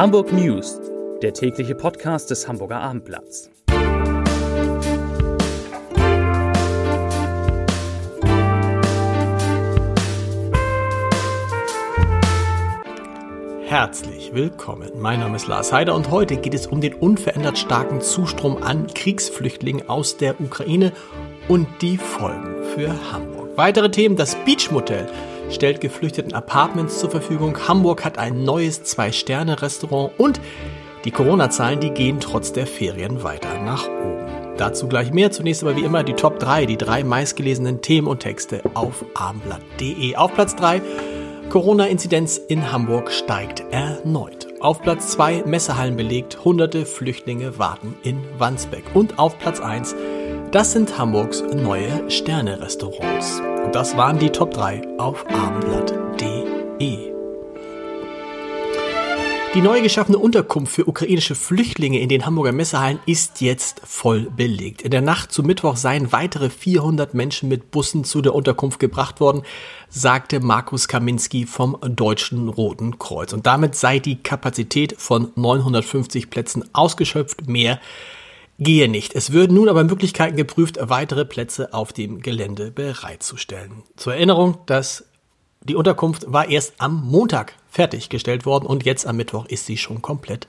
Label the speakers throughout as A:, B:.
A: Hamburg News, der tägliche Podcast des Hamburger Abendblatts.
B: Herzlich willkommen. Mein Name ist Lars Heider und heute geht es um den unverändert starken Zustrom an Kriegsflüchtlingen aus der Ukraine und die Folgen für Hamburg. Weitere Themen: Das Beach Motel stellt Geflüchteten Apartments zur Verfügung. Hamburg hat ein neues Zwei-Sterne-Restaurant und die Corona-Zahlen, die gehen trotz der Ferien weiter nach oben. Dazu gleich mehr. Zunächst aber wie immer die Top 3, die drei meistgelesenen Themen und Texte auf abendblatt.de. Auf Platz 3 Corona-Inzidenz in Hamburg steigt erneut. Auf Platz 2 Messehallen belegt, hunderte Flüchtlinge warten in Wandsbek. Und auf Platz 1 das sind Hamburgs neue Sterne-Restaurants. Und das waren die Top 3 auf abendblatt.de. Die neu geschaffene Unterkunft für ukrainische Flüchtlinge in den Hamburger Messehallen ist jetzt voll belegt. In der Nacht zu Mittwoch seien weitere 400 Menschen mit Bussen zu der Unterkunft gebracht worden, sagte Markus Kaminski vom Deutschen Roten Kreuz. Und damit sei die Kapazität von 950 Plätzen ausgeschöpft. Mehr gehe nicht. Es würden nun aber Möglichkeiten geprüft, weitere Plätze auf dem Gelände bereitzustellen. Zur Erinnerung, dass die Unterkunft war erst am Montag fertiggestellt worden und jetzt am Mittwoch ist sie schon komplett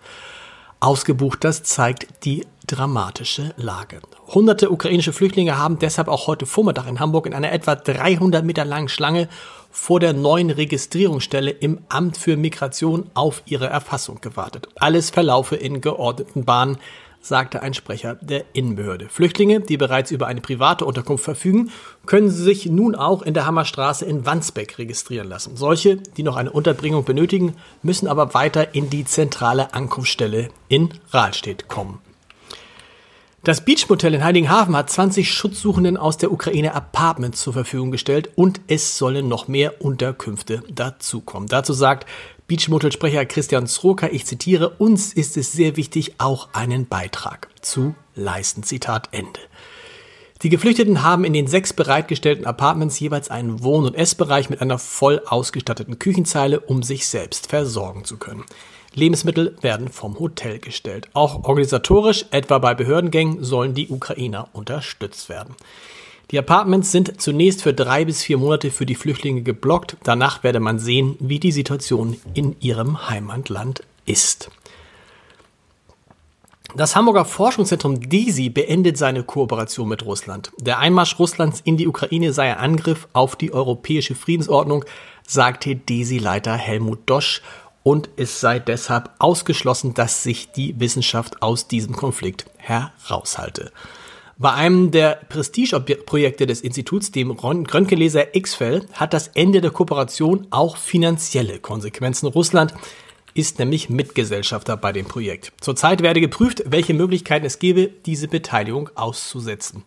B: ausgebucht. Das zeigt die dramatische Lage. Hunderte ukrainische Flüchtlinge haben deshalb auch heute Vormittag in Hamburg in einer etwa 300 Meter langen Schlange vor der neuen Registrierungsstelle im Amt für Migration auf ihre Erfassung gewartet. Alles verlaufe in geordneten Bahnen sagte ein Sprecher der Innenbehörde. Flüchtlinge, die bereits über eine private Unterkunft verfügen, können sich nun auch in der Hammerstraße in Wandsbek registrieren lassen. Solche, die noch eine Unterbringung benötigen, müssen aber weiter in die zentrale Ankunftsstelle in Rahlstedt kommen. Das Beach Motel in Heiligenhafen hat 20 Schutzsuchenden aus der Ukraine Apartments zur Verfügung gestellt und es sollen noch mehr Unterkünfte dazukommen. Dazu sagt Beachmotel-Sprecher Christian Sroka, ich zitiere, uns ist es sehr wichtig, auch einen Beitrag zu leisten. Zitat Ende. Die Geflüchteten haben in den sechs bereitgestellten Apartments jeweils einen Wohn- und Essbereich mit einer voll ausgestatteten Küchenzeile, um sich selbst versorgen zu können. Lebensmittel werden vom Hotel gestellt. Auch organisatorisch, etwa bei Behördengängen, sollen die Ukrainer unterstützt werden. Die Apartments sind zunächst für drei bis vier Monate für die Flüchtlinge geblockt. Danach werde man sehen, wie die Situation in ihrem Heimatland ist. Das Hamburger Forschungszentrum DESI beendet seine Kooperation mit Russland. Der Einmarsch Russlands in die Ukraine sei ein Angriff auf die europäische Friedensordnung, sagte DESI-Leiter Helmut Dosch, und es sei deshalb ausgeschlossen, dass sich die Wissenschaft aus diesem Konflikt heraushalte. Bei einem der Prestigeprojekte des Instituts, dem Röntgenlaser X-Fell, hat das Ende der Kooperation auch finanzielle Konsequenzen. Russland ist nämlich Mitgesellschafter bei dem Projekt. Zurzeit werde geprüft, welche Möglichkeiten es gäbe, diese Beteiligung auszusetzen.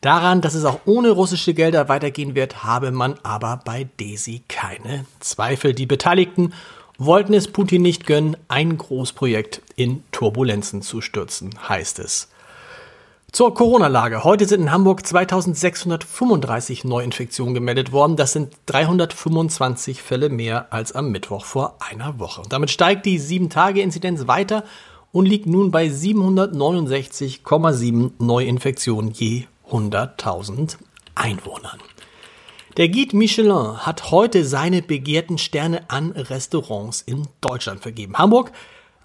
B: Daran, dass es auch ohne russische Gelder weitergehen wird, habe man aber bei DESI keine Zweifel. Die Beteiligten wollten es Putin nicht gönnen, ein Großprojekt in Turbulenzen zu stürzen, heißt es. Zur Corona-Lage. Heute sind in Hamburg 2635 Neuinfektionen gemeldet worden. Das sind 325 Fälle mehr als am Mittwoch vor einer Woche. Und damit steigt die 7-Tage-Inzidenz weiter und liegt nun bei 769,7 Neuinfektionen je 100.000 Einwohnern. Der Guide Michelin hat heute seine begehrten Sterne an Restaurants in Deutschland vergeben. Hamburg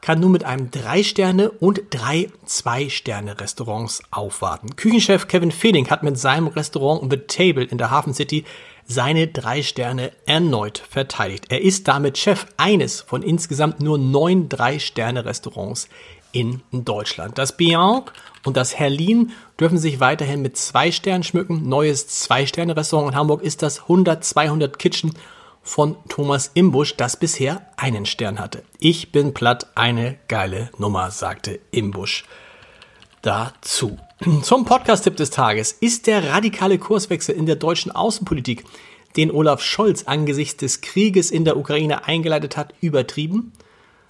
B: kann nun mit einem Drei-Sterne- und drei Zwei-Sterne-Restaurants aufwarten. Küchenchef Kevin Fehling hat mit seinem Restaurant The Table in der Hafen City seine drei Sterne erneut verteidigt. Er ist damit Chef eines von insgesamt nur neun Drei-Sterne-Restaurants in Deutschland. Das Bianc und das Herlin dürfen sich weiterhin mit zwei Sternen schmücken. Neues Zwei-Sterne-Restaurant in Hamburg ist das 100-200 Kitchen von Thomas Imbusch, das bisher einen Stern hatte. Ich bin platt, eine geile Nummer, sagte Imbusch dazu. Zum Podcast-Tipp des Tages. Ist der radikale Kurswechsel in der deutschen Außenpolitik, den Olaf Scholz angesichts des Krieges in der Ukraine eingeleitet hat, übertrieben?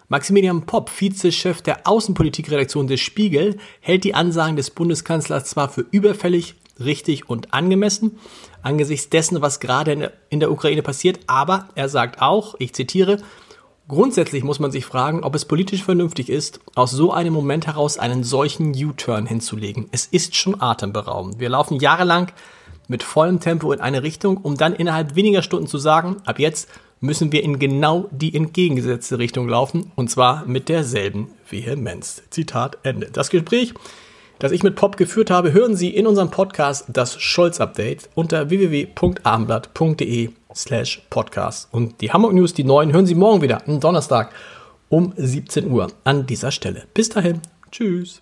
B: Maximilian Popp, Vizechef der Außenpolitikredaktion des Spiegel, hält die Ansagen des Bundeskanzlers zwar für überfällig, richtig und angemessen, angesichts dessen, was gerade in der Ukraine passiert. Aber er sagt auch, ich zitiere, Grundsätzlich muss man sich fragen, ob es politisch vernünftig ist, aus so einem Moment heraus einen solchen U-Turn hinzulegen. Es ist schon atemberaubend. Wir laufen jahrelang mit vollem Tempo in eine Richtung, um dann innerhalb weniger Stunden zu sagen, ab jetzt müssen wir in genau die entgegengesetzte Richtung laufen, und zwar mit derselben Vehemenz. Zitat Ende. Das Gespräch, das ich mit Pop geführt habe, hören Sie in unserem Podcast das Scholz-Update unter www.abendblatt.de slash podcast. Und die Hamburg News, die neuen, hören Sie morgen wieder, am Donnerstag um 17 Uhr an dieser Stelle. Bis dahin, tschüss.